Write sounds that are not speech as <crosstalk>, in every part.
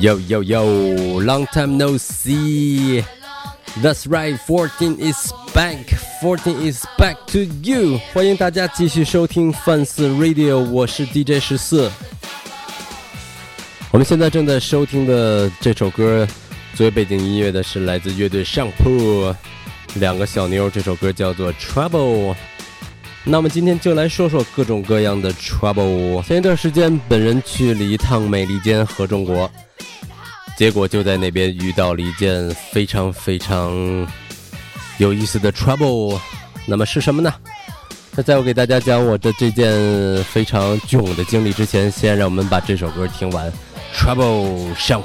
Yo yo yo, long time no see. That's right, fourteen is back. Fourteen is back to you. 欢迎大家继续收听范四 Radio，我是 DJ 十四。我们现在正在收听的这首歌，作为背景音乐的是来自乐队上铺两个小妞，这首歌叫做 Trouble。那我们今天就来说说各种各样的 Trouble。前一段时间，本人去了一趟美利坚合众国。结果就在那边遇到了一件非常非常有意思的 trouble，那么是什么呢？那在我给大家讲我的这件非常囧的经历之前，先让我们把这首歌听完，Trouble 上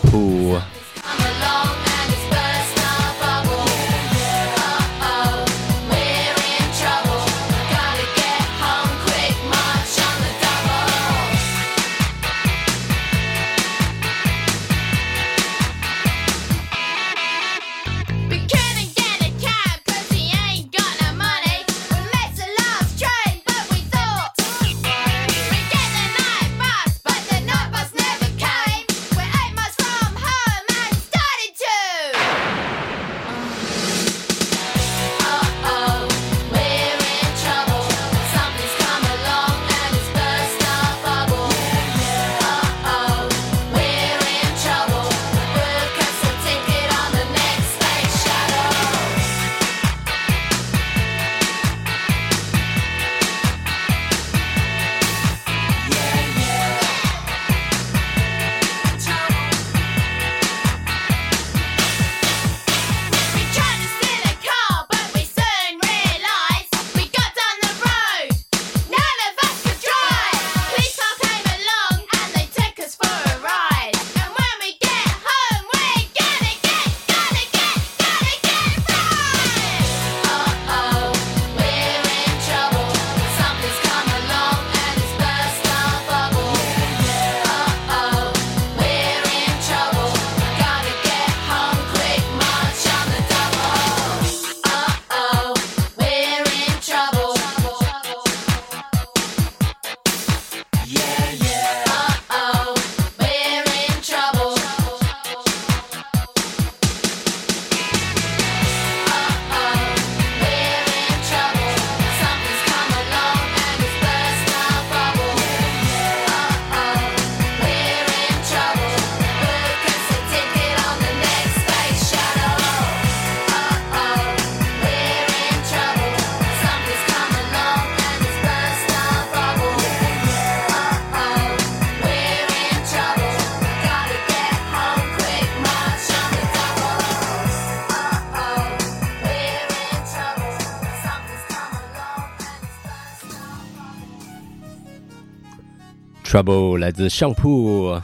不来自上铺，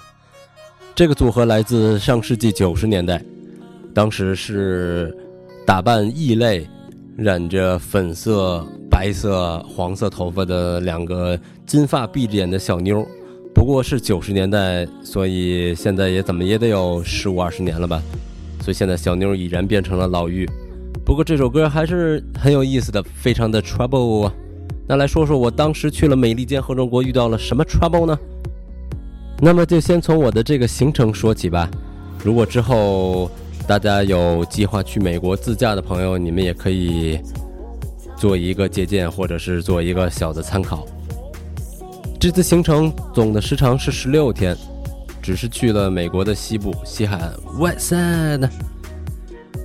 这个组合来自上世纪九十年代，当时是打扮异类、染着粉色、白色、黄色头发的两个金发碧着眼的小妞。不过是九十年代，所以现在也怎么也得有十五二十年了吧？所以现在小妞已然变成了老妪。不过这首歌还是很有意思的，非常的 Trouble。那来说说我当时去了美利坚合众国遇到了什么 trouble 呢？那么就先从我的这个行程说起吧。如果之后大家有计划去美国自驾的朋友，你们也可以做一个借鉴，或者是做一个小的参考。这次行程总的时长是十六天，只是去了美国的西部西海岸 West Side。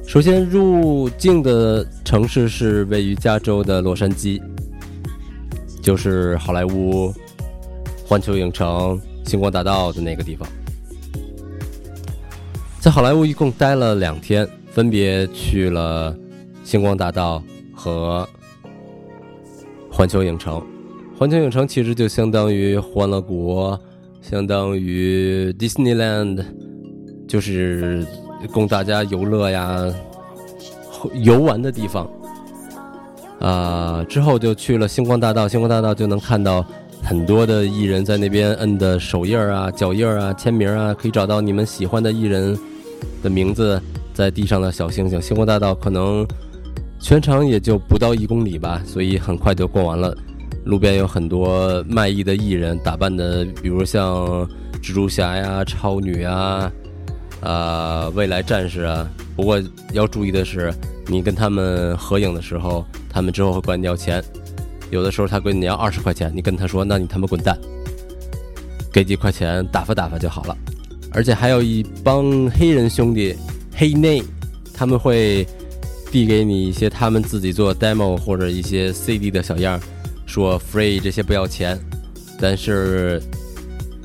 首先入境的城市是位于加州的洛杉矶。就是好莱坞、环球影城、星光大道的那个地方，在好莱坞一共待了两天，分别去了星光大道和环球影城。环球影城其实就相当于欢乐谷，相当于 Disneyland，就是供大家游乐呀、游玩的地方。啊，之后就去了星光大道，星光大道就能看到很多的艺人在那边摁的手印儿啊、脚印儿啊、签名啊，可以找到你们喜欢的艺人的名字在地上的小星星。星光大道可能全长也就不到一公里吧，所以很快就逛完了。路边有很多卖艺的艺人，打扮的，比如像蜘蛛侠呀、超女啊，呃，未来战士啊。不过要注意的是，你跟他们合影的时候，他们之后会管你要钱。有的时候他管你要二十块钱，你跟他说，那你他妈滚蛋，给几块钱打发打发就好了。而且还有一帮黑人兄弟，黑内，他们会递给你一些他们自己做 demo 或者一些 CD 的小样，说 free 这些不要钱。但是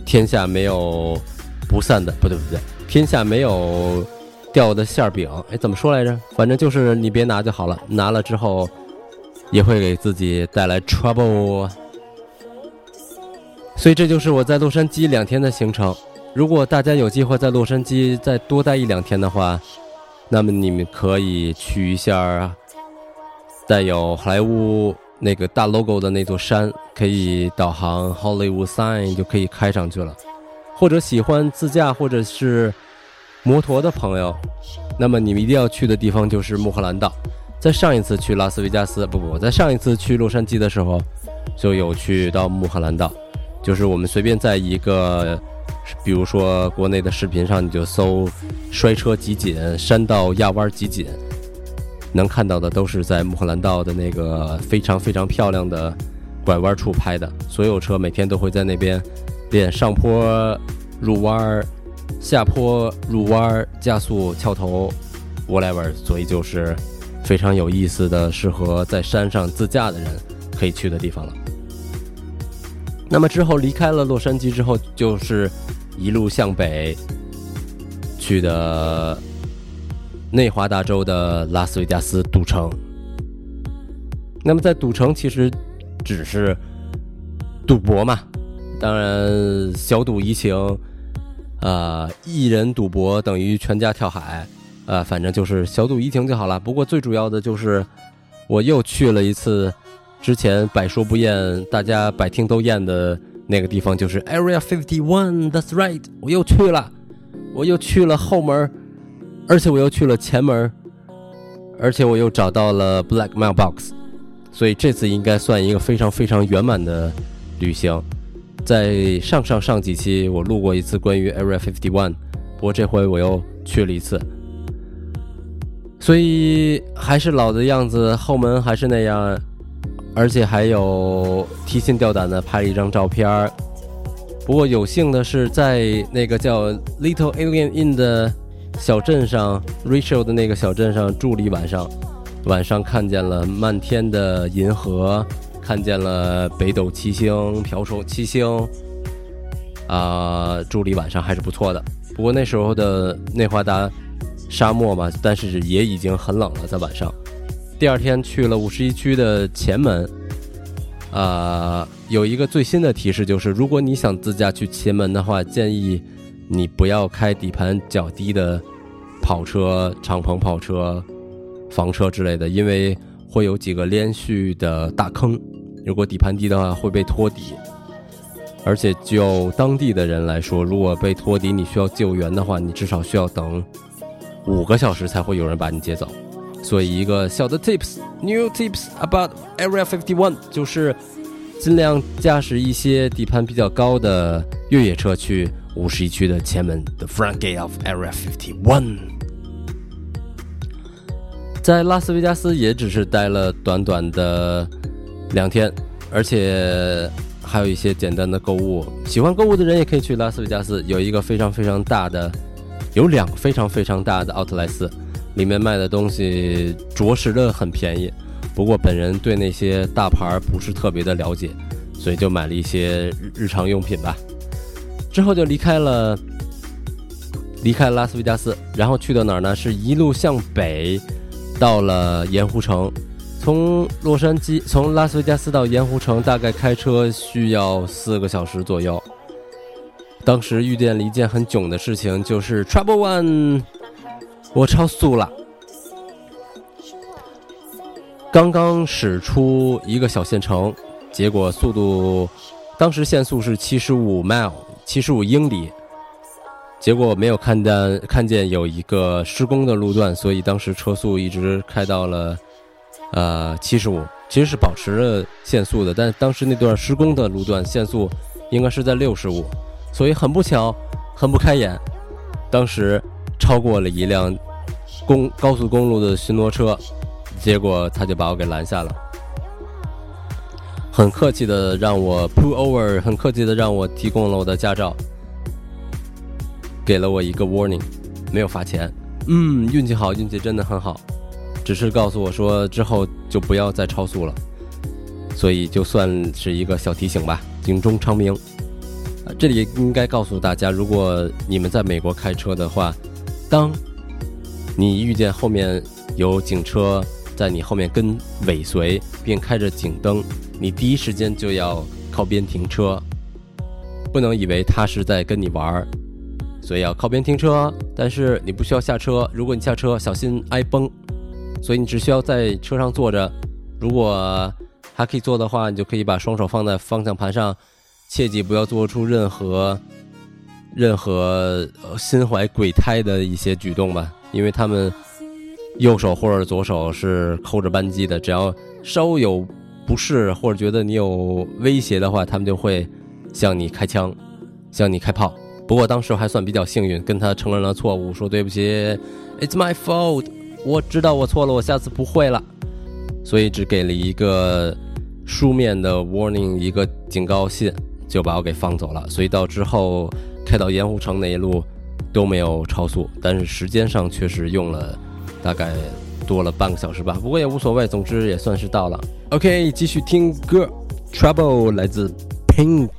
天下没有不散的，不对不对，天下没有。掉的馅饼，哎，怎么说来着？反正就是你别拿就好了，拿了之后也会给自己带来 trouble。所以这就是我在洛杉矶两天的行程。如果大家有机会在洛杉矶再多待一两天的话，那么你们可以去一下带有好莱坞那个大 logo 的那座山，可以导航 Hollywood sign 就可以开上去了。或者喜欢自驾，或者是。摩托的朋友，那么你们一定要去的地方就是穆赫兰道。在上一次去拉斯维加斯，不不，在上一次去洛杉矶的时候，就有去到穆赫兰道。就是我们随便在一个，比如说国内的视频上，你就搜“摔车集锦”“山道压弯集锦”，能看到的都是在穆赫兰道的那个非常非常漂亮的拐弯处拍的。所有车每天都会在那边练上坡、入弯。下坡、入弯、加速、翘头，whatever，所以就是非常有意思的，适合在山上自驾的人可以去的地方了。那么之后离开了洛杉矶之后，就是一路向北去的内华达州的拉斯维加斯赌城。那么在赌城其实只是赌博嘛，当然小赌怡情。呃，一人赌博等于全家跳海，呃，反正就是小赌怡情就好了。不过最主要的就是，我又去了一次，之前百说不厌、大家百听都厌的那个地方，就是 Area Fifty One。That's right，我又去了，我又去了后门，而且我又去了前门，而且我又找到了 Black Mailbox，所以这次应该算一个非常非常圆满的旅行。在上上上几期我录过一次关于 Area Fifty One，不过这回我又去了一次，所以还是老的样子，后门还是那样，而且还有提心吊胆的拍了一张照片儿。不过有幸的是，在那个叫 Little Alien Inn 的小镇上，Rachel 的那个小镇上住了一晚上，晚上看见了漫天的银河。看见了北斗七星、瓢虫七星，啊，住里晚上还是不错的。不过那时候的内华达沙漠嘛，但是也已经很冷了，在晚上。第二天去了五十一区的前门，啊，有一个最新的提示就是，如果你想自驾去前门的话，建议你不要开底盘较低的跑车、敞篷跑车、房车之类的，因为会有几个连续的大坑。如果底盘低的话会被托底，而且就当地的人来说，如果被托底你需要救援的话，你至少需要等五个小时才会有人把你接走。所以一个小的 tips，new tips about Area Fifty One，就是尽量驾驶一些底盘比较高的越野车去五十一区的前门，the front gate of Area Fifty One。在拉斯维加斯也只是待了短短的。两天，而且还有一些简单的购物。喜欢购物的人也可以去拉斯维加斯，有一个非常非常大的，有两个非常非常大的奥特莱斯，里面卖的东西着实的很便宜。不过本人对那些大牌不是特别的了解，所以就买了一些日常用品吧。之后就离开了，离开拉斯维加斯，然后去到哪儿呢？是一路向北，到了盐湖城。从洛杉矶，从拉斯维加斯到盐湖城，大概开车需要四个小时左右。当时遇见了一件很囧的事情，就是 Trouble One，我超速了。刚刚驶出一个小县城，结果速度，当时限速是七十五 mile，七十五英里。结果没有看见看见有一个施工的路段，所以当时车速一直开到了。呃，七十五其实是保持了限速的，但当时那段施工的路段限速应该是在六十五，所以很不巧，很不开眼，当时超过了一辆公高速公路的巡逻车，结果他就把我给拦下了，很客气的让我 pull over，很客气的让我提供了我的驾照，给了我一个 warning，没有罚钱。嗯，运气好，运气真的很好，只是告诉我说之后就不要再超速了，所以就算是一个小提醒吧，警钟长鸣。这里应该告诉大家，如果你们在美国开车的话，当你遇见后面有警车在你后面跟尾随，并开着警灯，你第一时间就要靠边停车，不能以为他是在跟你玩儿，所以要靠边停车。但是你不需要下车，如果你下车小心挨崩，所以你只需要在车上坐着。如果还可以坐的话，你就可以把双手放在方向盘上。切记不要做出任何、任何心怀鬼胎的一些举动吧，因为他们右手或者左手是扣着扳机的，只要稍有不适或者觉得你有威胁的话，他们就会向你开枪、向你开炮。不过当时还算比较幸运，跟他承认了错误，说对不起，It's my fault，我知道我错了，我下次不会了，所以只给了一个书面的 warning，一个警告信。就把我给放走了，所以到之后开到盐湖城那一路都没有超速，但是时间上确实用了大概多了半个小时吧，不过也无所谓，总之也算是到了。OK，继续听歌，Trouble 来自 Pink。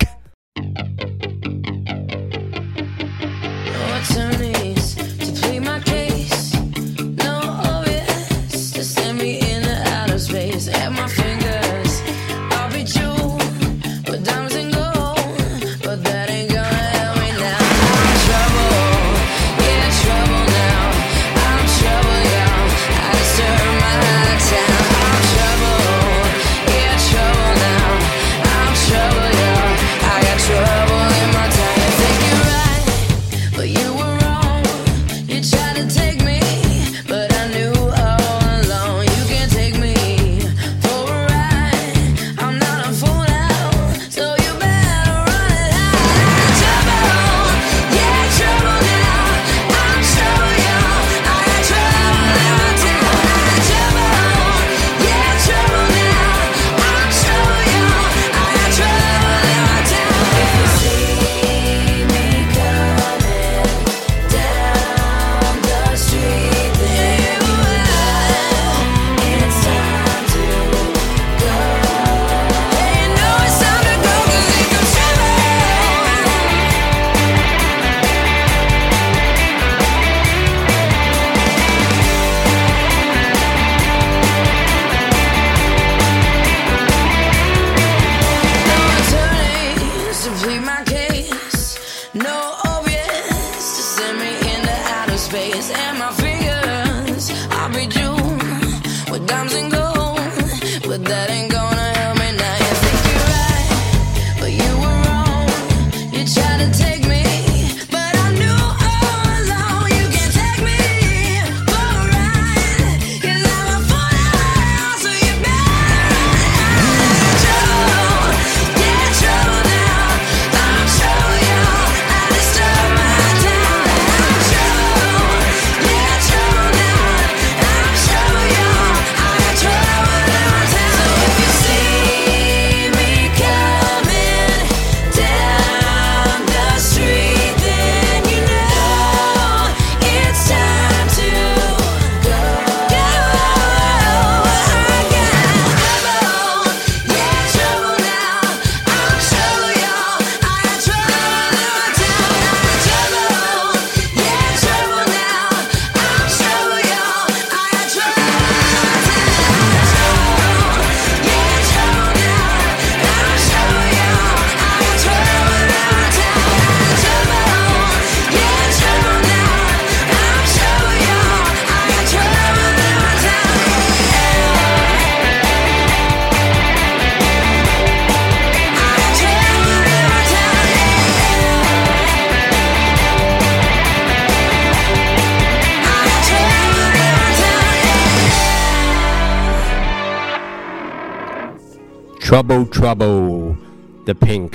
Trouble, trouble, the pink。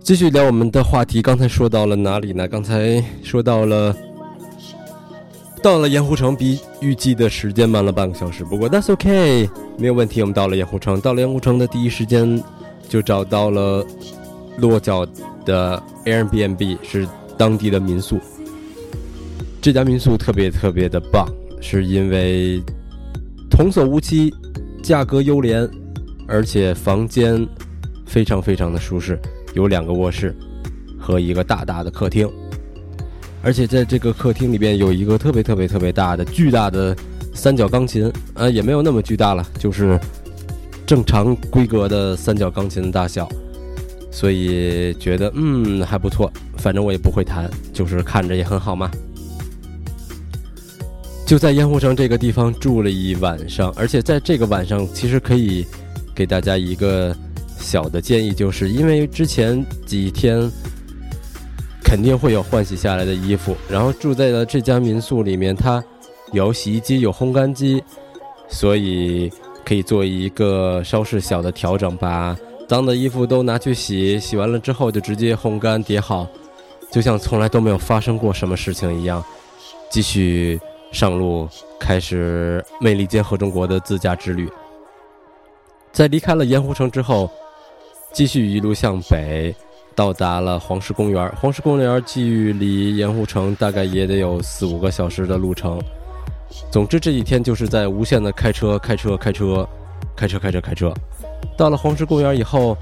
继续聊我们的话题，刚才说到了哪里呢？刚才说到了到了盐湖城，比预计的时间慢了半个小时，不过 That's OK，没有问题。我们到了盐湖城，到了盐湖城的第一时间就找到了落脚的 Airbnb，是当地的民宿。这家民宿特别特别的棒，是因为童叟无欺，价格优廉，而且房间非常非常的舒适，有两个卧室和一个大大的客厅。而且在这个客厅里边有一个特别特别特别大的巨大的三角钢琴，呃，也没有那么巨大了，就是正常规格的三角钢琴的大小，所以觉得嗯还不错。反正我也不会弹，就是看着也很好嘛。就在盐湖城这个地方住了一晚上，而且在这个晚上其实可以给大家一个小的建议，就是因为之前几天。肯定会有换洗下来的衣服，然后住在了这家民宿里面，它有洗衣机，有烘干机，所以可以做一个稍事小的调整，把脏的衣服都拿去洗，洗完了之后就直接烘干叠好，就像从来都没有发生过什么事情一样，继续上路，开始美利坚合众国的自驾之旅。在离开了盐湖城之后，继续一路向北。到达了黄石公园，黄石公园距离盐湖城大概也得有四五个小时的路程。总之这几天就是在无限的开车、开车、开车、开车、开车、开车。到了黄石公园以后，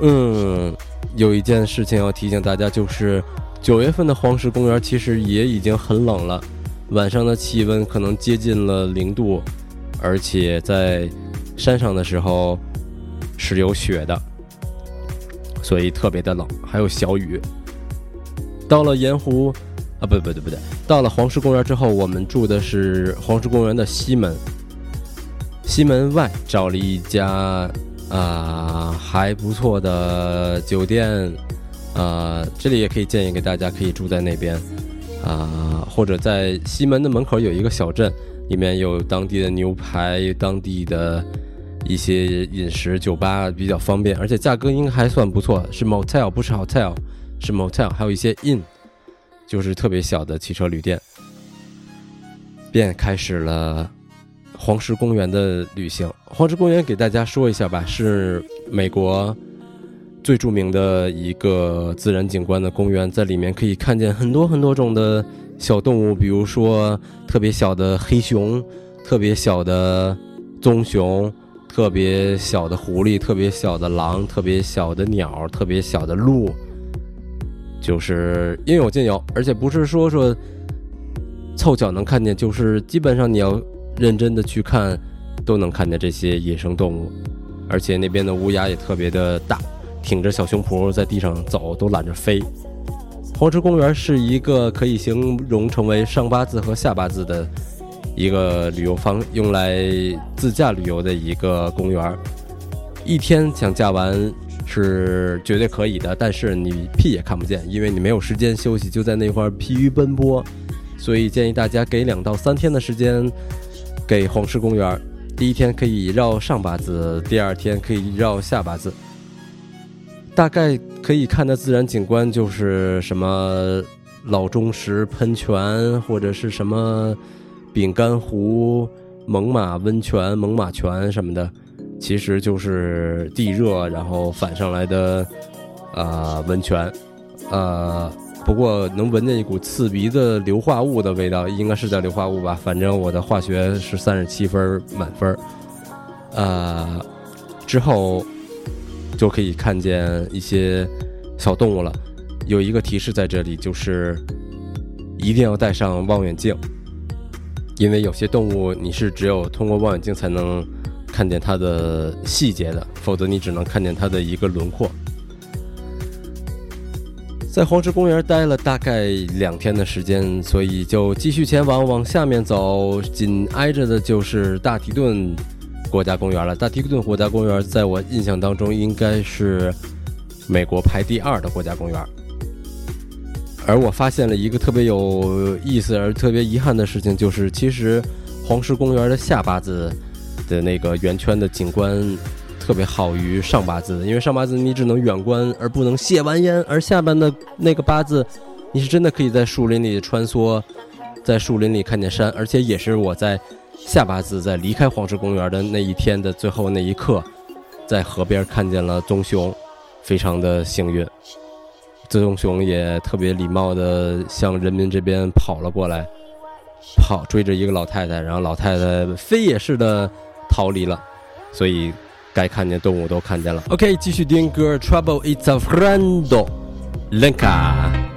嗯，有一件事情要提醒大家，就是九月份的黄石公园其实也已经很冷了，晚上的气温可能接近了零度，而且在山上的时候是有雪的。所以特别的冷，还有小雨。到了盐湖，啊，不不对不对，到了黄石公园之后，我们住的是黄石公园的西门。西门外找了一家啊还不错的酒店，啊，这里也可以建议给大家可以住在那边，啊，或者在西门的门口有一个小镇，里面有当地的牛排，当地的。一些饮食酒吧比较方便，而且价格应该还算不错。是 motel 不是 hotel，是 motel，还有一些 inn，就是特别小的汽车旅店。便开始了黄石公园的旅行。黄石公园给大家说一下吧，是美国最著名的一个自然景观的公园，在里面可以看见很多很多种的小动物，比如说特别小的黑熊，特别小的棕熊。特别小的狐狸，特别小的狼，特别小的鸟，特别小的鹿，就是应有尽有。而且不是说说凑巧能看见，就是基本上你要认真的去看，都能看见这些野生动物。而且那边的乌鸦也特别的大，挺着小胸脯在地上走，都懒着飞。黄石公园是一个可以形容成为上八字和下八字的。一个旅游方用来自驾旅游的一个公园一天想驾完是绝对可以的，但是你屁也看不见，因为你没有时间休息，就在那块疲于奔波，所以建议大家给两到三天的时间给黄石公园第一天可以绕上八字，第二天可以绕下八字。大概可以看的自然景观就是什么老钟石喷泉，或者是什么。饼干湖、猛犸温泉、猛犸泉什么的，其实就是地热然后反上来的啊温泉，呃，不过能闻见一股刺鼻的硫化物的味道，应该是叫硫化物吧？反正我的化学是三十七分满分，呃，之后就可以看见一些小动物了。有一个提示在这里，就是一定要带上望远镜。因为有些动物你是只有通过望远镜才能看见它的细节的，否则你只能看见它的一个轮廓。在黄石公园待了大概两天的时间，所以就继续前往，往下面走，紧挨着的就是大提顿国家公园了。大提顿国家公园在我印象当中应该是美国排第二的国家公园。而我发现了一个特别有意思而特别遗憾的事情，就是其实黄石公园的下八字的那个圆圈的景观特别好于上八字，因为上八字你只能远观而不能亵玩焉，而下边的那个八字你是真的可以在树林里穿梭，在树林里看见山，而且也是我在下八字在离开黄石公园的那一天的最后那一刻，在河边看见了棕熊，非常的幸运。自动熊也特别礼貌的向人民这边跑了过来，跑追着一个老太太，然后老太太飞也似的逃离了，所以该看见动物都看见了。OK，继续听歌，Trouble is a friend，Lenka。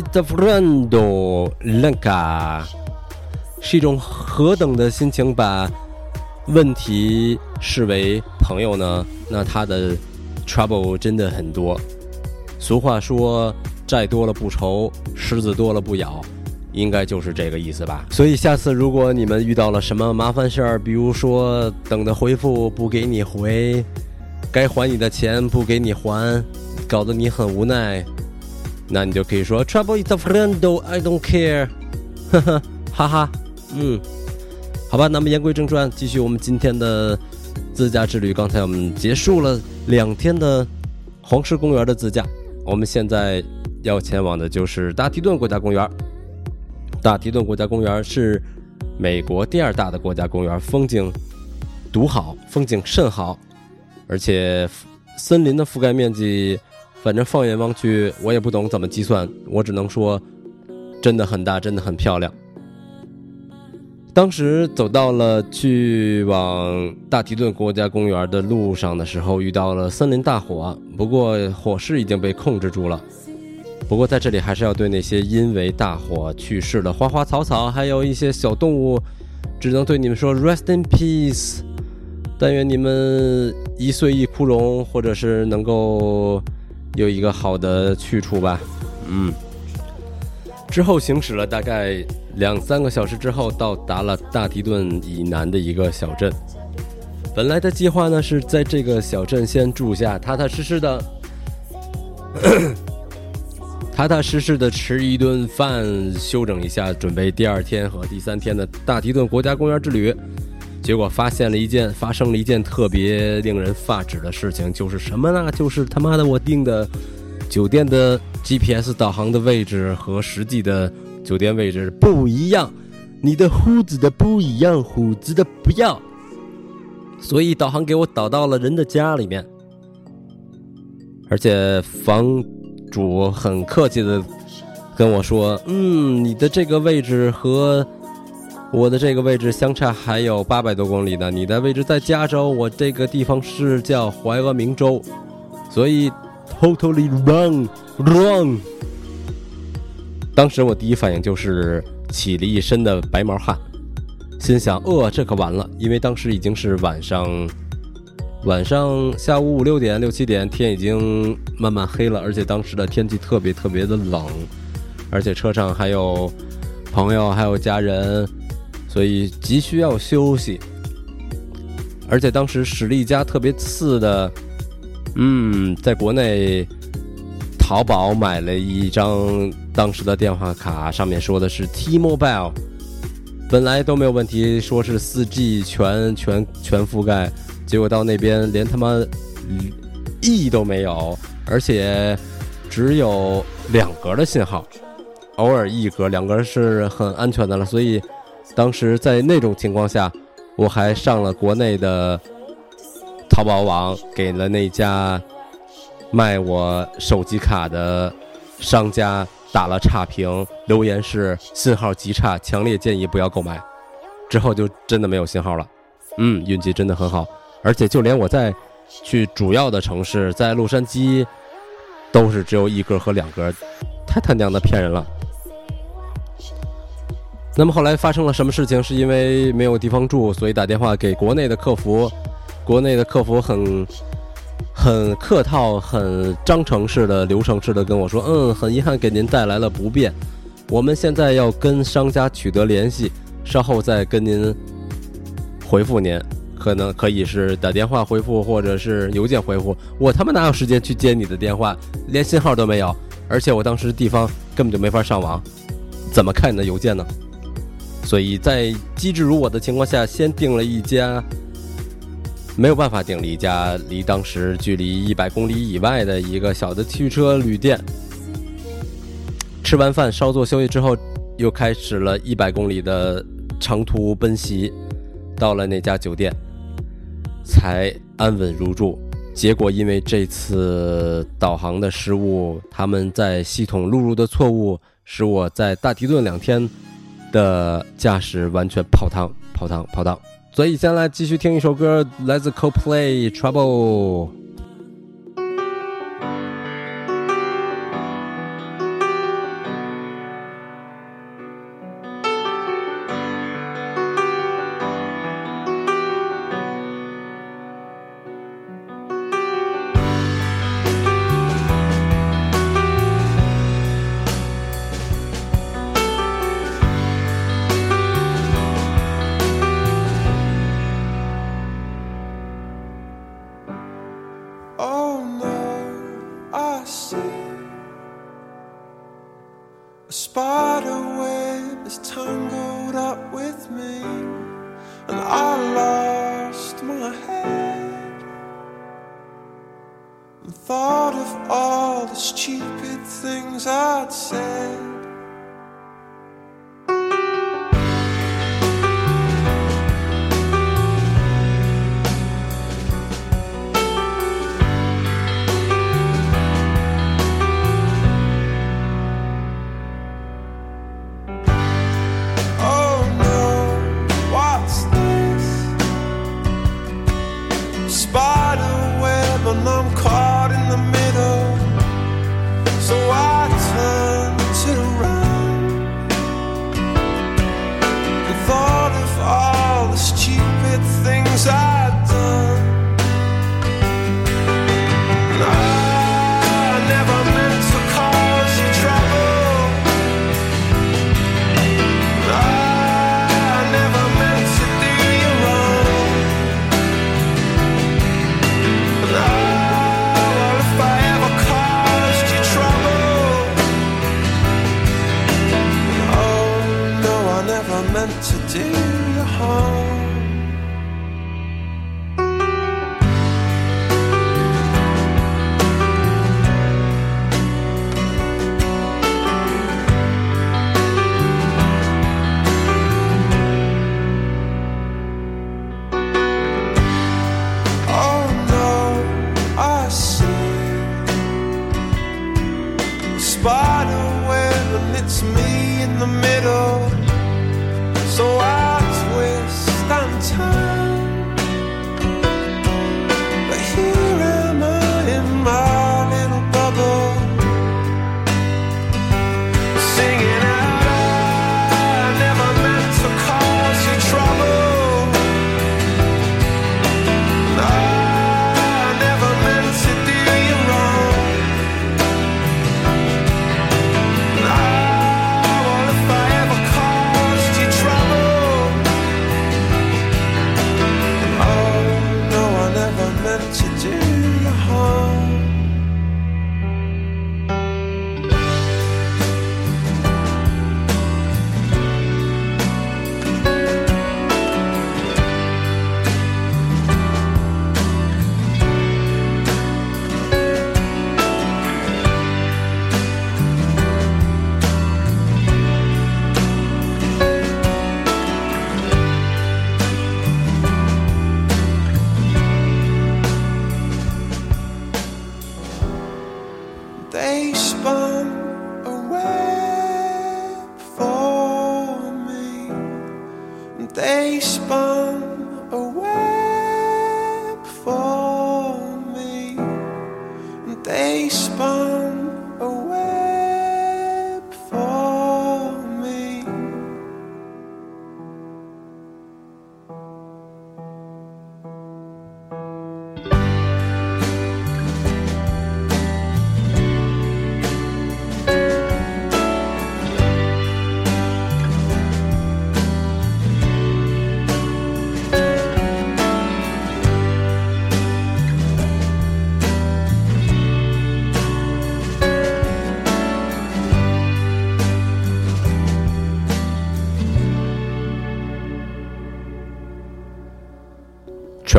Trouble is a friend, Lenka，是一种何等的心情把问题视为朋友呢？那他的 trouble 真的很多。俗话说，债多了不愁，虱子多了不咬，应该就是这个意思吧。所以下次如果你们遇到了什么麻烦事儿，比如说等的回复不给你回，该还你的钱不给你还，搞得你很无奈。那你就可以说 Trouble is a friend, I don't care，呵 <laughs> 呵，哈哈，嗯，好吧。那么言归正传，继续我们今天的自驾之旅。刚才我们结束了两天的黄石公园的自驾，我们现在要前往的就是大提顿国家公园。大提顿国家公园是美国第二大的国家公园，风景独好，风景甚好，而且森林的覆盖面积。反正放眼望去，我也不懂怎么计算，我只能说，真的很大，真的很漂亮。当时走到了去往大提顿国家公园的路上的时候，遇到了森林大火，不过火势已经被控制住了。不过在这里还是要对那些因为大火去世的花花草草，还有一些小动物，只能对你们说 rest in peace。但愿你们一岁一枯荣，或者是能够有一个好的去处吧。嗯。之后行驶了大概两三个小时之后，到达了大提顿以南的一个小镇。本来的计划呢是在这个小镇先住下，踏踏实实的。<coughs> 踏踏实实的吃一顿饭，休整一下，准备第二天和第三天的大提顿国家公园之旅。结果发现了一件，发生了一件特别令人发指的事情，就是什么呢？就是他妈的我订的酒店的 GPS 导航的位置和实际的酒店位置不一样，你的胡子的不一样，胡子的不要，所以导航给我导到了人的家里面，而且房。主很客气的跟我说：“嗯，你的这个位置和我的这个位置相差还有八百多公里呢。你的位置在加州，我这个地方是叫怀俄明州，所以 totally wrong wrong。”当时我第一反应就是起了一身的白毛汗，心想：“呃，这可完了，因为当时已经是晚上。”晚上下午五六点六七点，天已经慢慢黑了，而且当时的天气特别特别的冷，而且车上还有朋友还有家人，所以急需要休息。而且当时史力加特别次的，嗯，在国内淘宝买了一张当时的电话卡，上面说的是 T-Mobile，本来都没有问题，说是四 G 全全全覆盖。结果到那边连他妈，E 都没有，而且只有两格的信号，偶尔一格，两格是很安全的了。所以当时在那种情况下，我还上了国内的淘宝网，给了那家卖我手机卡的商家打了差评，留言是信号极差，强烈建议不要购买。之后就真的没有信号了。嗯，运气真的很好。而且就连我在去主要的城市，在洛杉矶，都是只有一格和两格，太他娘的骗人了。那么后来发生了什么事情？是因为没有地方住，所以打电话给国内的客服，国内的客服很很客套、很章程式的、流程式的跟我说：“嗯，很遗憾给您带来了不便，我们现在要跟商家取得联系，稍后再跟您回复您。”可能可以是打电话回复，或者是邮件回复。我他妈哪有时间去接你的电话？连信号都没有，而且我当时地方根本就没法上网，怎么看你的邮件呢？所以在机智如我的情况下，先订了一家没有办法订了一家离当时距离一百公里以外的一个小的汽车旅店。吃完饭稍作休息之后，又开始了一百公里的长途奔袭，到了那家酒店。才安稳入住，结果因为这次导航的失误，他们在系统录入的错误，使我在大提顿两天的驾驶完全泡汤、泡汤、泡汤。所以，先来继续听一首歌，来自 Coldplay Trouble。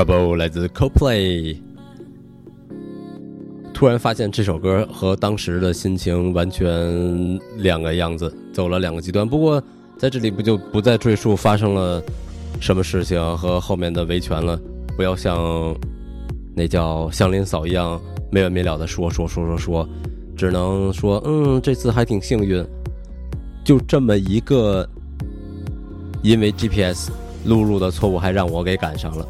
Trouble 来自 Coldplay。突然发现这首歌和当时的心情完全两个样子，走了两个极端。不过在这里不就不再赘述发生了什么事情和后面的维权了，不要像那叫祥林嫂一样没完没了的说说说说说，只能说嗯，这次还挺幸运，就这么一个，因为 GPS 录入的错误还让我给赶上了。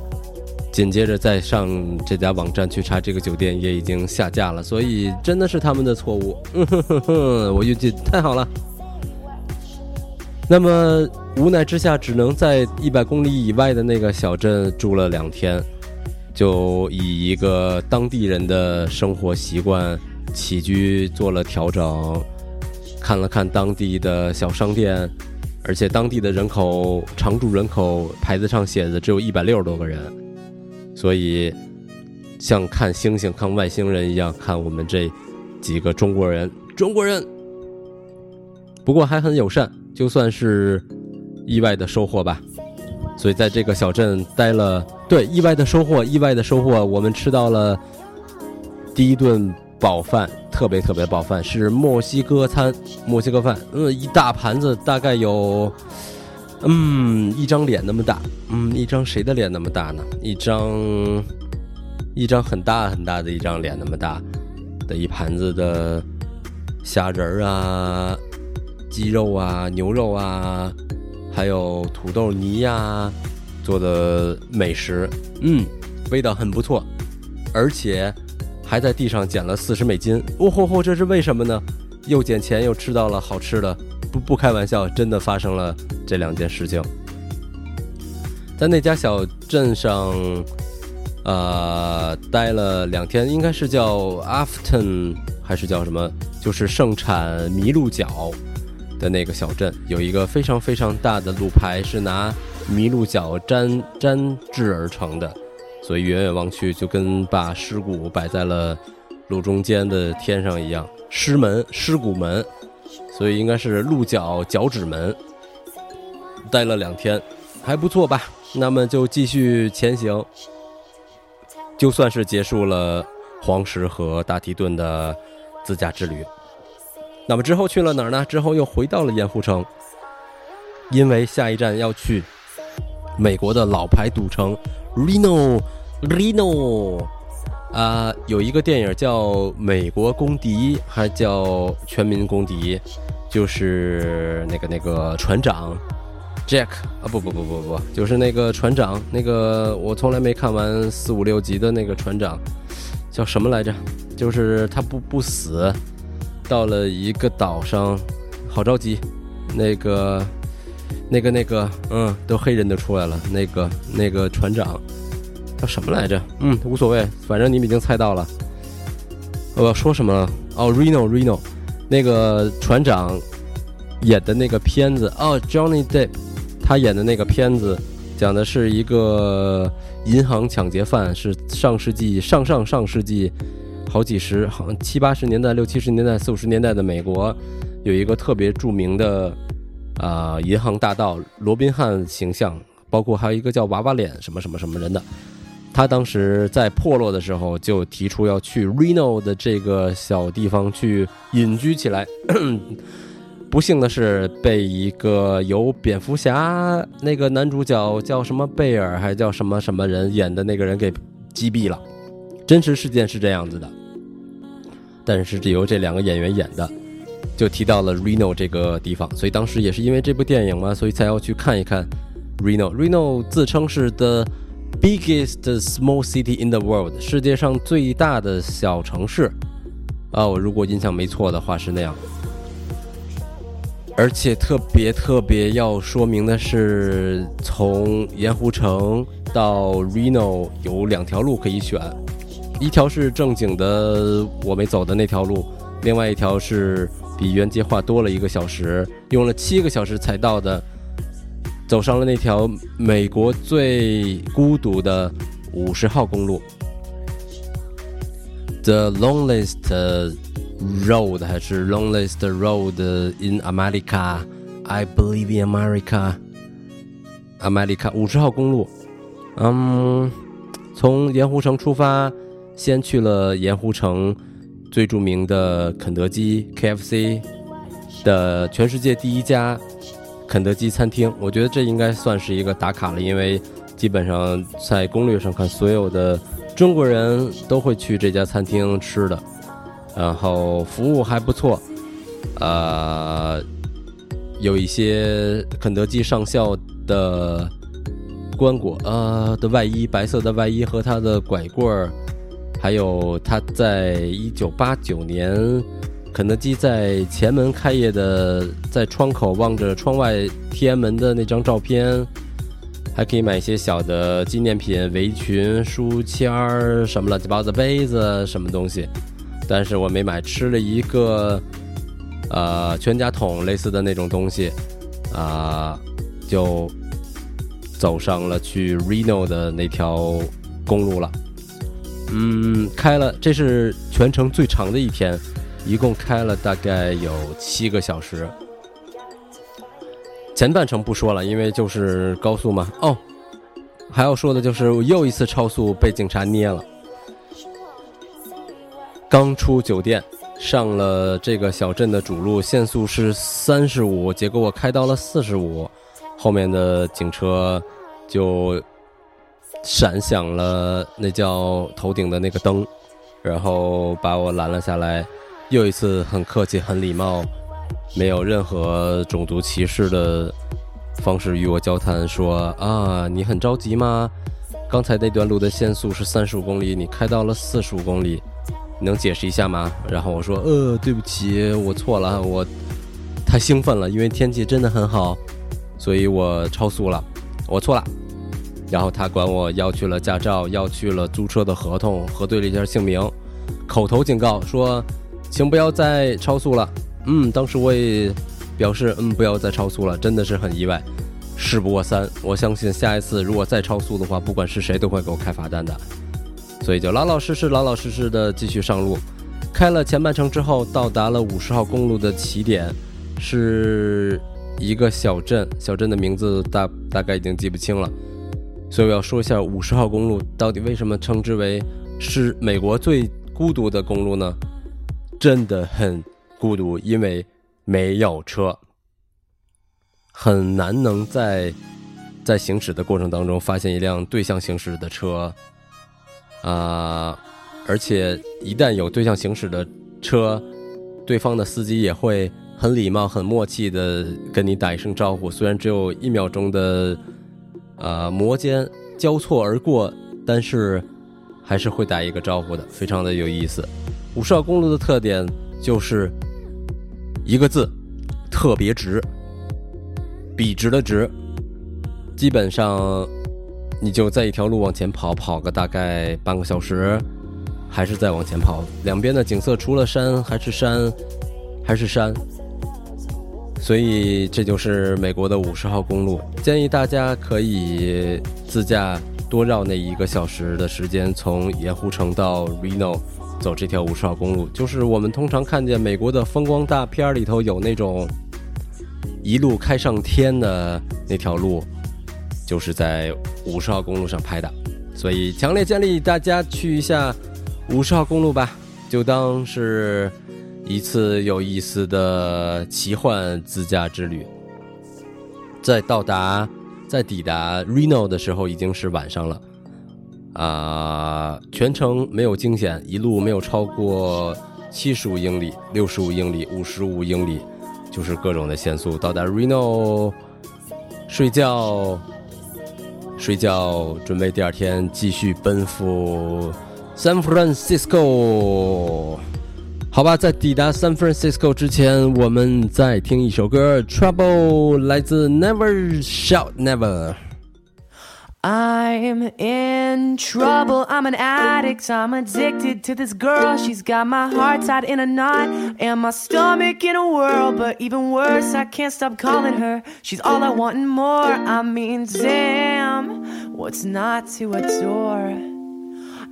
紧接着再上这家网站去查这个酒店也已经下架了，所以真的是他们的错误。嗯哼哼哼，我运气太好了。那么无奈之下，只能在一百公里以外的那个小镇住了两天，就以一个当地人的生活习惯、起居做了调整，看了看当地的小商店，而且当地的人口常住人口牌子上写的只有一百六十多个人。所以，像看星星、看外星人一样看我们这几个中国人，中国人。不过还很友善，就算是意外的收获吧。所以在这个小镇待了，对，意外的收获，意外的收获，我们吃到了第一顿饱饭，特别特别饱饭，是墨西哥餐，墨西哥饭，嗯，一大盘子，大概有。嗯，一张脸那么大，嗯，一张谁的脸那么大呢？一张，一张很大很大的一张脸那么大的一盘子的虾仁儿啊、鸡肉啊、牛肉啊，还有土豆泥呀、做的美食，嗯，味道很不错。而且还在地上捡了四十美金。哦吼吼，这是为什么呢？又捡钱又吃到了好吃的，不不开玩笑，真的发生了这两件事情。在那家小镇上，呃，待了两天，应该是叫 Afton 还是叫什么？就是盛产麋鹿角的那个小镇，有一个非常非常大的路牌，是拿麋鹿角粘粘制而成的，所以远远望去就跟把尸骨摆在了路中间的天上一样。尸门、尸骨门，所以应该是鹿角脚趾门。待了两天，还不错吧？那么就继续前行，就算是结束了黄石和大提顿的自驾之旅。那么之后去了哪儿呢？之后又回到了盐湖城，因为下一站要去美国的老牌赌城 Reno，Reno。啊，有一个电影叫《美国公敌》，还叫《全民公敌》，就是那个那个船长。Jack 啊不不不不不，就是那个船长，那个我从来没看完四五六集的那个船长，叫什么来着？就是他不不死，到了一个岛上，好着急，那个那个那个，嗯，都黑人都出来了，那个那个船长叫什么来着？嗯，无所谓，反正你们已经猜到了。我要说什么了？哦，Reno Reno，那个船长演的那个片子哦，Johnny Depp。他演的那个片子，讲的是一个银行抢劫犯，是上世纪上上上世纪好几十，好像七八十年代、六七十年代、四五十年代的美国，有一个特别著名的啊银行大盗罗宾汉形象，包括还有一个叫娃娃脸什么什么什么人的。他当时在破落的时候，就提出要去 Reno 的这个小地方去隐居起来。<clears throat> 不幸的是，被一个由蝙蝠侠那个男主角叫什么贝尔，还叫什么什么人演的那个人给击毙了。真实事件是这样子的，但是是由这两个演员演的，就提到了 Reno 这个地方，所以当时也是因为这部电影嘛，所以才要去看一看 Reno。Reno 自称是的 biggest small city in the world，世界上最大的小城市。啊，我如果印象没错的话是那样。而且特别特别要说明的是，从盐湖城到 Reno 有两条路可以选，一条是正经的我没走的那条路，另外一条是比原计划多了一个小时，用了七个小时才到的，走上了那条美国最孤独的五十号公路，The longest。Road 还是 longest road in America？I believe in America。America 五十号公路，嗯，从盐湖城出发，先去了盐湖城最著名的肯德基 KFC 的全世界第一家肯德基餐厅。我觉得这应该算是一个打卡了，因为基本上在攻略上看，所有的中国人都会去这家餐厅吃的。然后服务还不错，呃，有一些肯德基上校的棺椁，呃的外衣，白色的外衣和他的拐棍儿，还有他在一九八九年肯德基在前门开业的，在窗口望着窗外天安门的那张照片，还可以买一些小的纪念品，围裙、书签儿，什么乱七八糟的杯子，什么东西。但是我没买，吃了一个，呃，全家桶类似的那种东西，啊，就走上了去 Reno 的那条公路了。嗯，开了，这是全程最长的一天，一共开了大概有七个小时。前半程不说了，因为就是高速嘛。哦，还要说的就是我又一次超速被警察捏了。刚出酒店，上了这个小镇的主路，限速是三十五，结果我开到了四十五，后面的警车就闪响了，那叫头顶的那个灯，然后把我拦了下来，又一次很客气、很礼貌，没有任何种族歧视的方式与我交谈，说啊，你很着急吗？刚才那段路的限速是三十五公里，你开到了四十五公里，能解释一下吗？然后我说，呃，对不起，我错了，我太兴奋了，因为天气真的很好，所以我超速了，我错了。然后他管我要去了驾照，要去了租车的合同，核对了一下姓名，口头警告说，请不要再超速了。嗯，当时我也表示，嗯，不要再超速了，真的是很意外。事不过三，我相信下一次如果再超速的话，不管是谁都会给我开罚单的。所以就老老实实、老老实实的继续上路。开了前半程之后，到达了五十号公路的起点，是一个小镇，小镇的名字大大概已经记不清了。所以我要说一下五十号公路到底为什么称之为是美国最孤独的公路呢？真的很孤独，因为没有车，很难能在在行驶的过程当中发现一辆对向行驶的车，啊，而且一旦有对向行驶的车，对方的司机也会很礼貌、很默契的跟你打一声招呼，虽然只有一秒钟的。呃，摩肩交错而过，但是还是会打一个招呼的，非常的有意思。五十号公路的特点就是一个字，特别直，笔直的直。基本上你就在一条路往前跑，跑个大概半个小时，还是在往前跑。两边的景色除了山还是山，还是山。所以这就是美国的五十号公路，建议大家可以自驾多绕那一个小时的时间，从盐湖城到 Reno 走这条五十号公路。就是我们通常看见美国的风光大片里头有那种一路开上天的那条路，就是在五十号公路上拍的。所以强烈建议大家去一下五十号公路吧，就当是。一次有意思的奇幻自驾之旅，在到达、在抵达 Reno 的时候已经是晚上了，啊，全程没有惊险，一路没有超过七十五英里、六十五英里、五十五英里，就是各种的限速。到达 Reno，睡觉，睡觉，准备第二天继续奔赴 San Francisco。好吧，在抵达 San Francisco 之前，我们再听一首歌，《Trouble》来自 Never Shout Never。I'm in trouble. I'm an addict. I'm addicted to this girl. She's got my heart tied in a knot and my stomach in a whirl. But even worse, I can't stop calling her. She's all I want and more. I mean, damn, what's not to adore?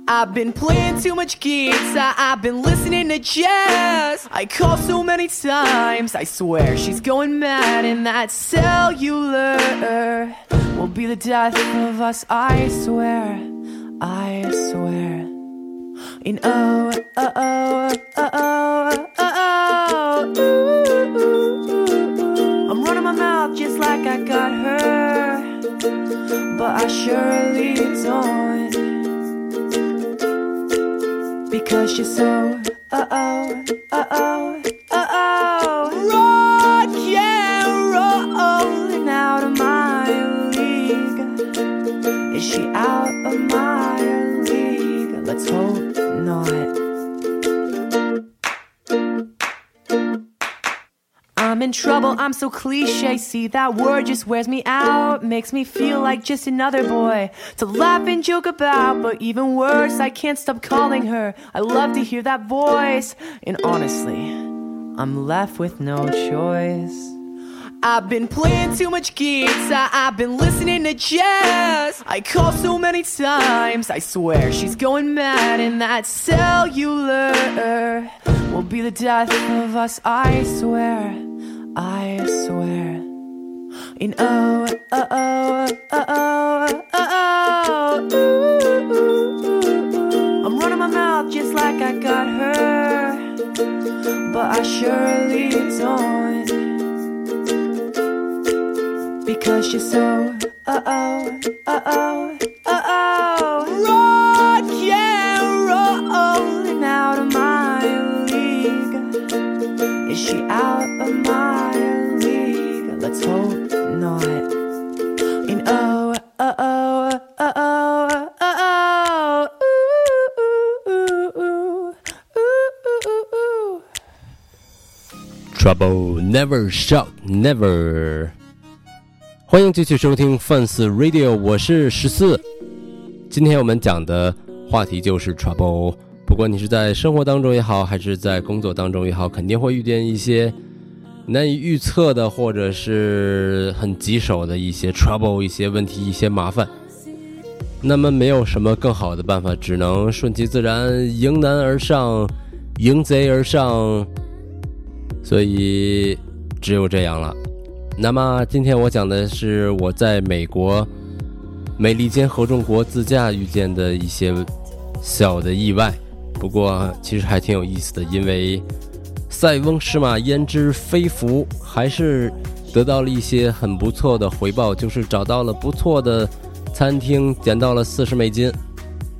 I've been playing too much guitar, I've been listening to jazz. I call so many times, I swear she's going mad, and that cellular will be the death of us. I swear, I swear. In oh, uh, oh, uh, oh, oh, oh, oh, oh. I'm running my mouth just like I got her, but I surely don't because you're so uh oh uh oh uh oh rock yeah rolling out of my league. Is she out of my league? Let's hope not. I'm in trouble, I'm so cliche. See, that word just wears me out. Makes me feel like just another boy to laugh and joke about. But even worse, I can't stop calling her. I love to hear that voice. And honestly, I'm left with no choice. I've been playing too much guitar, I've been listening to jazz. I call so many times, I swear she's going mad, and that cellular will be the death of us, I swear. I swear. In oh, oh, oh, oh, oh, oh, oh. I'm running my mouth just like I got her, but I surely don't. Because she's so, uh oh, uh oh, uh oh, never shout never。欢迎继续收听 Fans Radio，我是十四。今天我们讲的话题就是 Trouble。不管你是在生活当中也好，还是在工作当中也好，肯定会遇见一些难以预测的，或者是很棘手的一些 Trouble、一些问题、一些麻烦。那么没有什么更好的办法，只能顺其自然，迎难而上，迎贼而上。所以只有这样了。那么今天我讲的是我在美国美利坚合众国自驾遇见的一些小的意外，不过其实还挺有意思的，因为塞翁失马焉知非福，还是得到了一些很不错的回报，就是找到了不错的餐厅，捡到了四十美金。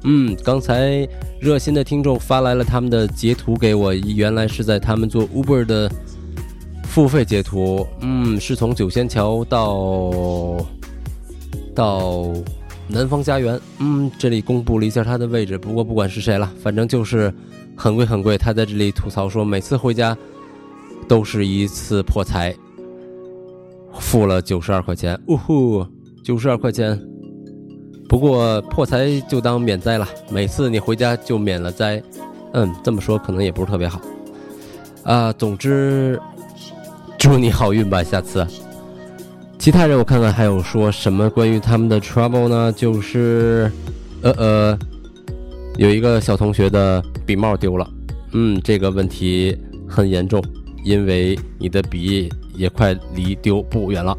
嗯，刚才热心的听众发来了他们的截图给我，原来是在他们做 Uber 的付费截图。嗯，是从九仙桥到到南方家园。嗯，这里公布了一下他的位置，不过不管是谁了，反正就是很贵很贵。他在这里吐槽说，每次回家都是一次破财，付了九十二块钱。呜呼，九十二块钱。不过破财就当免灾了，每次你回家就免了灾。嗯，这么说可能也不是特别好。啊，总之，祝你好运吧，下次。其他人我看看还有说什么关于他们的 trouble 呢？就是，呃呃，有一个小同学的笔帽丢了。嗯，这个问题很严重，因为你的笔也快离丢不远了。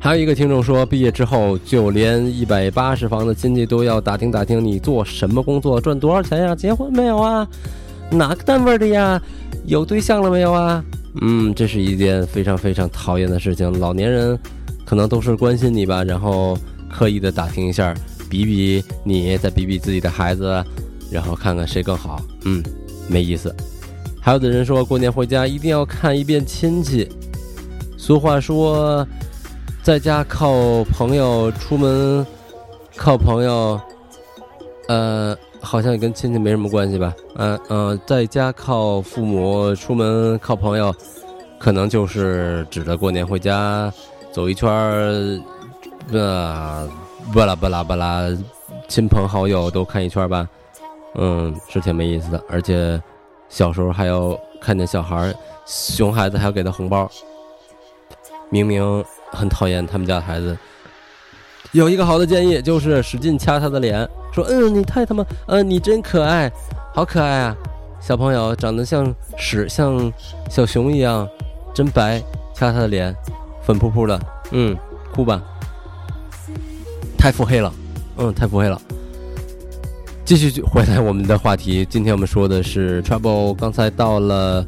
还有一个听众说，毕业之后就连一百八十房的亲戚都要打听打听你做什么工作，赚多少钱呀？结婚没有啊？哪个单位的呀？有对象了没有啊？嗯，这是一件非常非常讨厌的事情。老年人可能都是关心你吧，然后刻意的打听一下，比比你，再比比自己的孩子，然后看看谁更好。嗯，没意思。还有的人说过年回家一定要看一遍亲戚。俗话说。在家靠朋友，出门靠朋友，呃，好像也跟亲戚没什么关系吧？嗯嗯，在家靠父母，出门靠朋友，可能就是指着过年回家走一圈儿，呃，巴拉巴拉巴拉，亲朋好友都看一圈吧。嗯，是挺没意思的，而且小时候还要看见小孩儿，熊孩子还要给他红包，明明。很讨厌他们家的孩子。有一个好的建议，就是使劲掐他的脸，说：“嗯，你太他妈，嗯，你真可爱，好可爱啊！小朋友长得像屎，像小熊一样，真白。掐他的脸，粉扑扑的，嗯，哭吧。太腹黑了，嗯，太腹黑了。继续回来我们的话题，今天我们说的是 Trouble。刚才到了，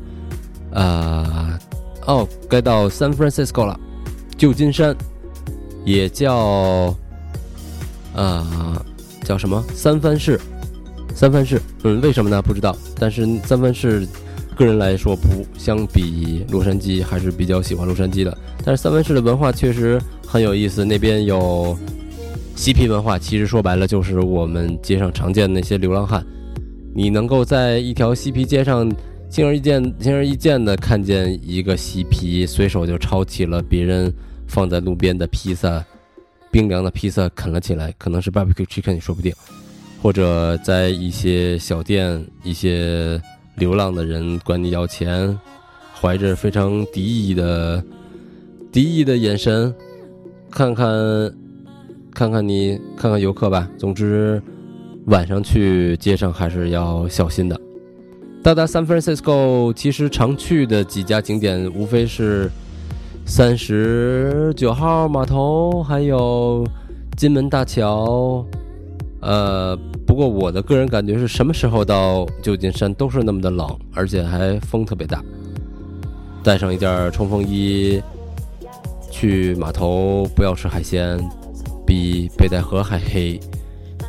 呃，哦，该到 San Francisco 了。旧金山，也叫，啊，叫什么三藩市？三藩市，嗯，为什么呢？不知道。但是三藩市，个人来说不相比洛杉矶还是比较喜欢洛杉矶的。但是三藩市的文化确实很有意思，那边有嬉皮文化。其实说白了就是我们街上常见的那些流浪汉。你能够在一条嬉皮街上。轻而易见，轻而易见的看见一个嬉皮，随手就抄起了别人放在路边的披萨，冰凉的披萨啃了起来，可能是 barbecue chicken 也说不定。或者在一些小店，一些流浪的人管你要钱，怀着非常敌意的敌意的眼神，看看看看你，看看游客吧。总之，晚上去街上还是要小心的。到达 San Francisco，其实常去的几家景点无非是三十九号码头，还有金门大桥。呃，不过我的个人感觉是什么时候到旧金山都是那么的冷，而且还风特别大。带上一件冲锋衣，去码头不要吃海鲜，比北戴河还黑。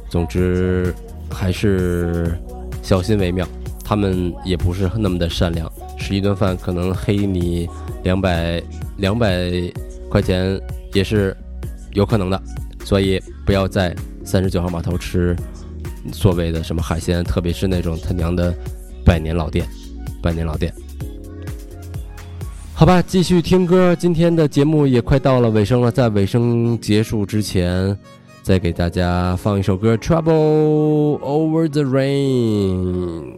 总之，还是小心为妙。他们也不是那么的善良，吃一顿饭可能黑你两百两百块钱也是有可能的，所以不要在三十九号码头吃所谓的什么海鲜，特别是那种他娘的百年老店，百年老店。好吧，继续听歌。今天的节目也快到了尾声了，在尾声结束之前，再给大家放一首歌，《Trouble Over the Rain》。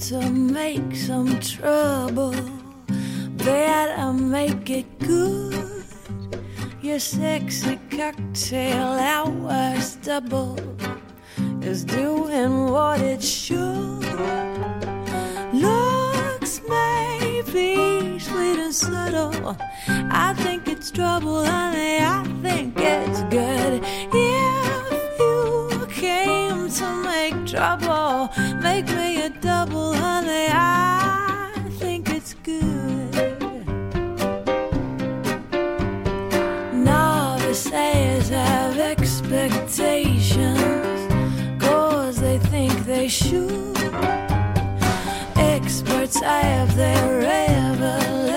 To make some trouble, bet I'll make it good. Your sexy cocktail hours double is doing what it should. Looks may be sweet and subtle. I think it's trouble, honey. I think it's good. If trouble, make me a double, honey. I think it's good. Novices have expectations, cause they think they should. Experts have their revelations,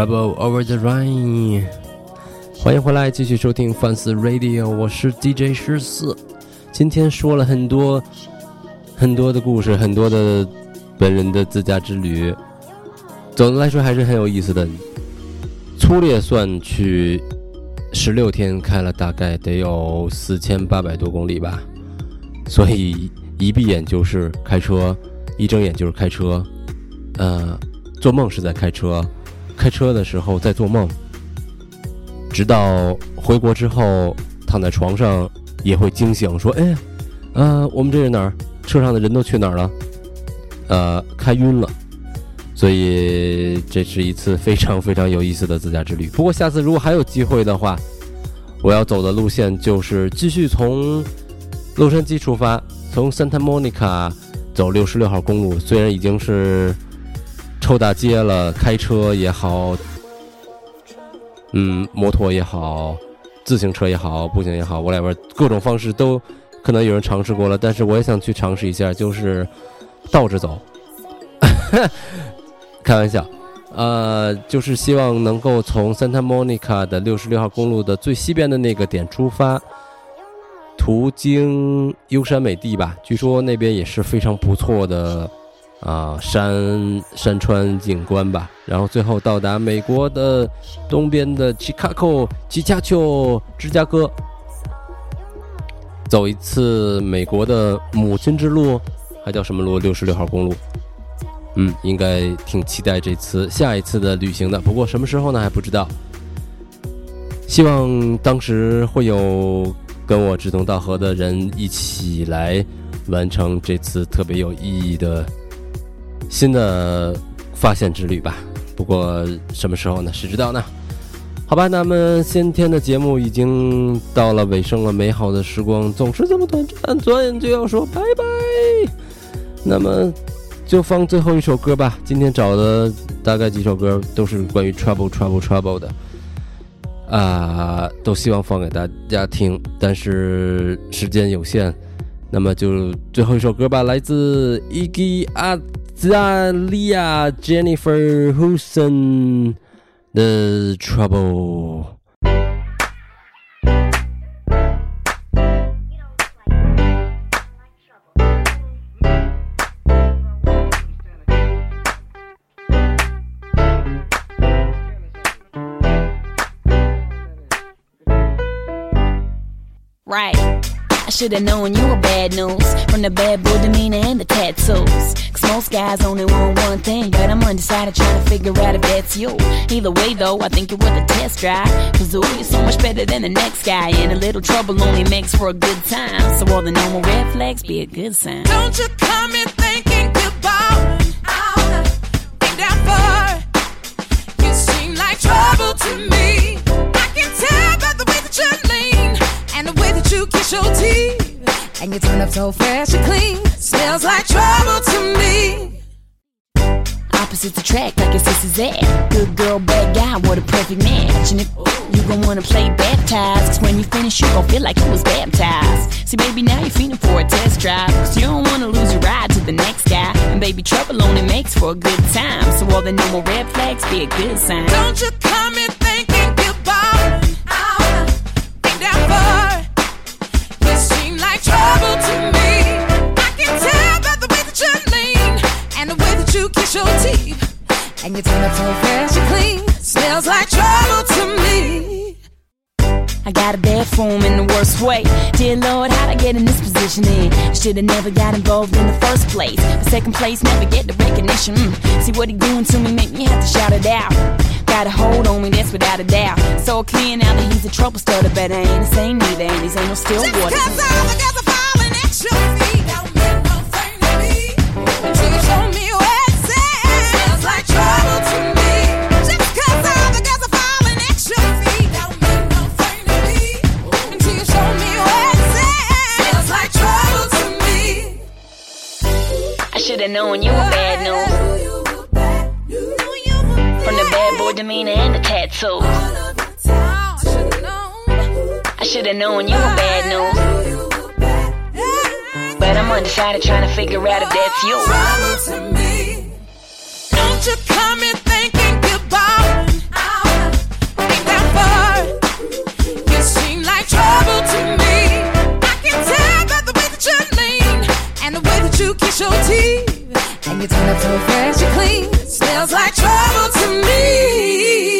Trouble Over the Rain，欢迎回来，继续收听范斯 Radio，我是 DJ 十四。今天说了很多很多的故事，很多的本人的自驾之旅，总的来说还是很有意思的。粗略算去十六天，开了大概得有四千八百多公里吧，所以一闭眼就是开车，一睁眼就是开车，呃，做梦是在开车。开车的时候在做梦，直到回国之后躺在床上也会惊醒，说：“哎，呃，我们这是哪儿？车上的人都去哪儿了？”呃，开晕了。所以这是一次非常非常有意思的自驾之旅。不过下次如果还有机会的话，我要走的路线就是继续从洛杉矶出发，从 Santa Monica 走六十六号公路，虽然已经是臭大街了，开车也好，嗯，摩托也好，自行车也好，步行也好，whatever，各种方式都可能有人尝试过了，但是我也想去尝试一下，就是倒着走，<laughs> 开玩笑。呃，就是希望能够从 Santa Monica 的六十六号公路的最西边的那个点出发，途经优山美地吧。据说那边也是非常不错的啊山山川景观吧。然后最后到达美国的东边的 Chicago 奇卡丘芝加哥，走一次美国的母亲之路，还叫什么路？六十六号公路。嗯，应该挺期待这次下一次的旅行的。不过什么时候呢？还不知道。希望当时会有跟我志同道合的人一起来完成这次特别有意义的新的发现之旅吧。不过什么时候呢？谁知道呢？好吧，那么今天的节目已经到了尾声了。美好的时光总是这么短暂，转眼就要说拜拜。那么。就放最后一首歌吧。今天找的大概几首歌都是关于 trouble trouble trouble 的，啊，都希望放给大家听，但是时间有限，那么就最后一首歌吧，来自 Iggy Azalea Jennifer Hudson 的 Trouble。Should've known you were bad news from the bad boy demeanor and the tattoos. Cause most guys only want one thing, but I'm undecided trying to figure out if that's you. Either way though, I think you're worth a test drive. Cause ooh, you're so much better than the next guy. And a little trouble only makes for a good time. So all the normal red flags be a good sign. Don't you come in thinking goodbye. I'll be down for. You seem like trouble to me. You kiss your teeth. And you turn up so fresh and clean. Smells like trouble to me. Opposite Opposites attract like your sister's at. Good girl, bad guy, what a perfect match. And if you gon' wanna play baptized, cause when you finish, you gon' feel like you was baptized. See, baby, now you're feeling for a test drive. Cause you don't wanna lose your ride to the next guy. And baby, trouble only makes for a good time. So all the normal red flags be a good sign. Don't you come that your teeth. And you turn up so fresh and clean. Smells like trouble to me. I got a bad form in the worst way. Dear Lord, how'd I get in this position in? Should've never got involved in the first place. The second place, never get the recognition. Mm. See what he doing to me, make me have to shout it out. Got a hold on me, that's without a doubt. So clear now that he's a trouble starter, but I ain't the same neither, and he's ain't no still water. Just cause all the guys are falling at your feet, Known you were bad news. From the bad boy demeanor and the tattoos. I should've known you were bad news. But I'm undecided trying to figure out if that's you. Don't you come in thinking goodbye. Ain't that like trouble to me. I can tell by the way that you lean and the way that you kiss your teeth. And you turn up so fresh and clean. Smells like trouble to me.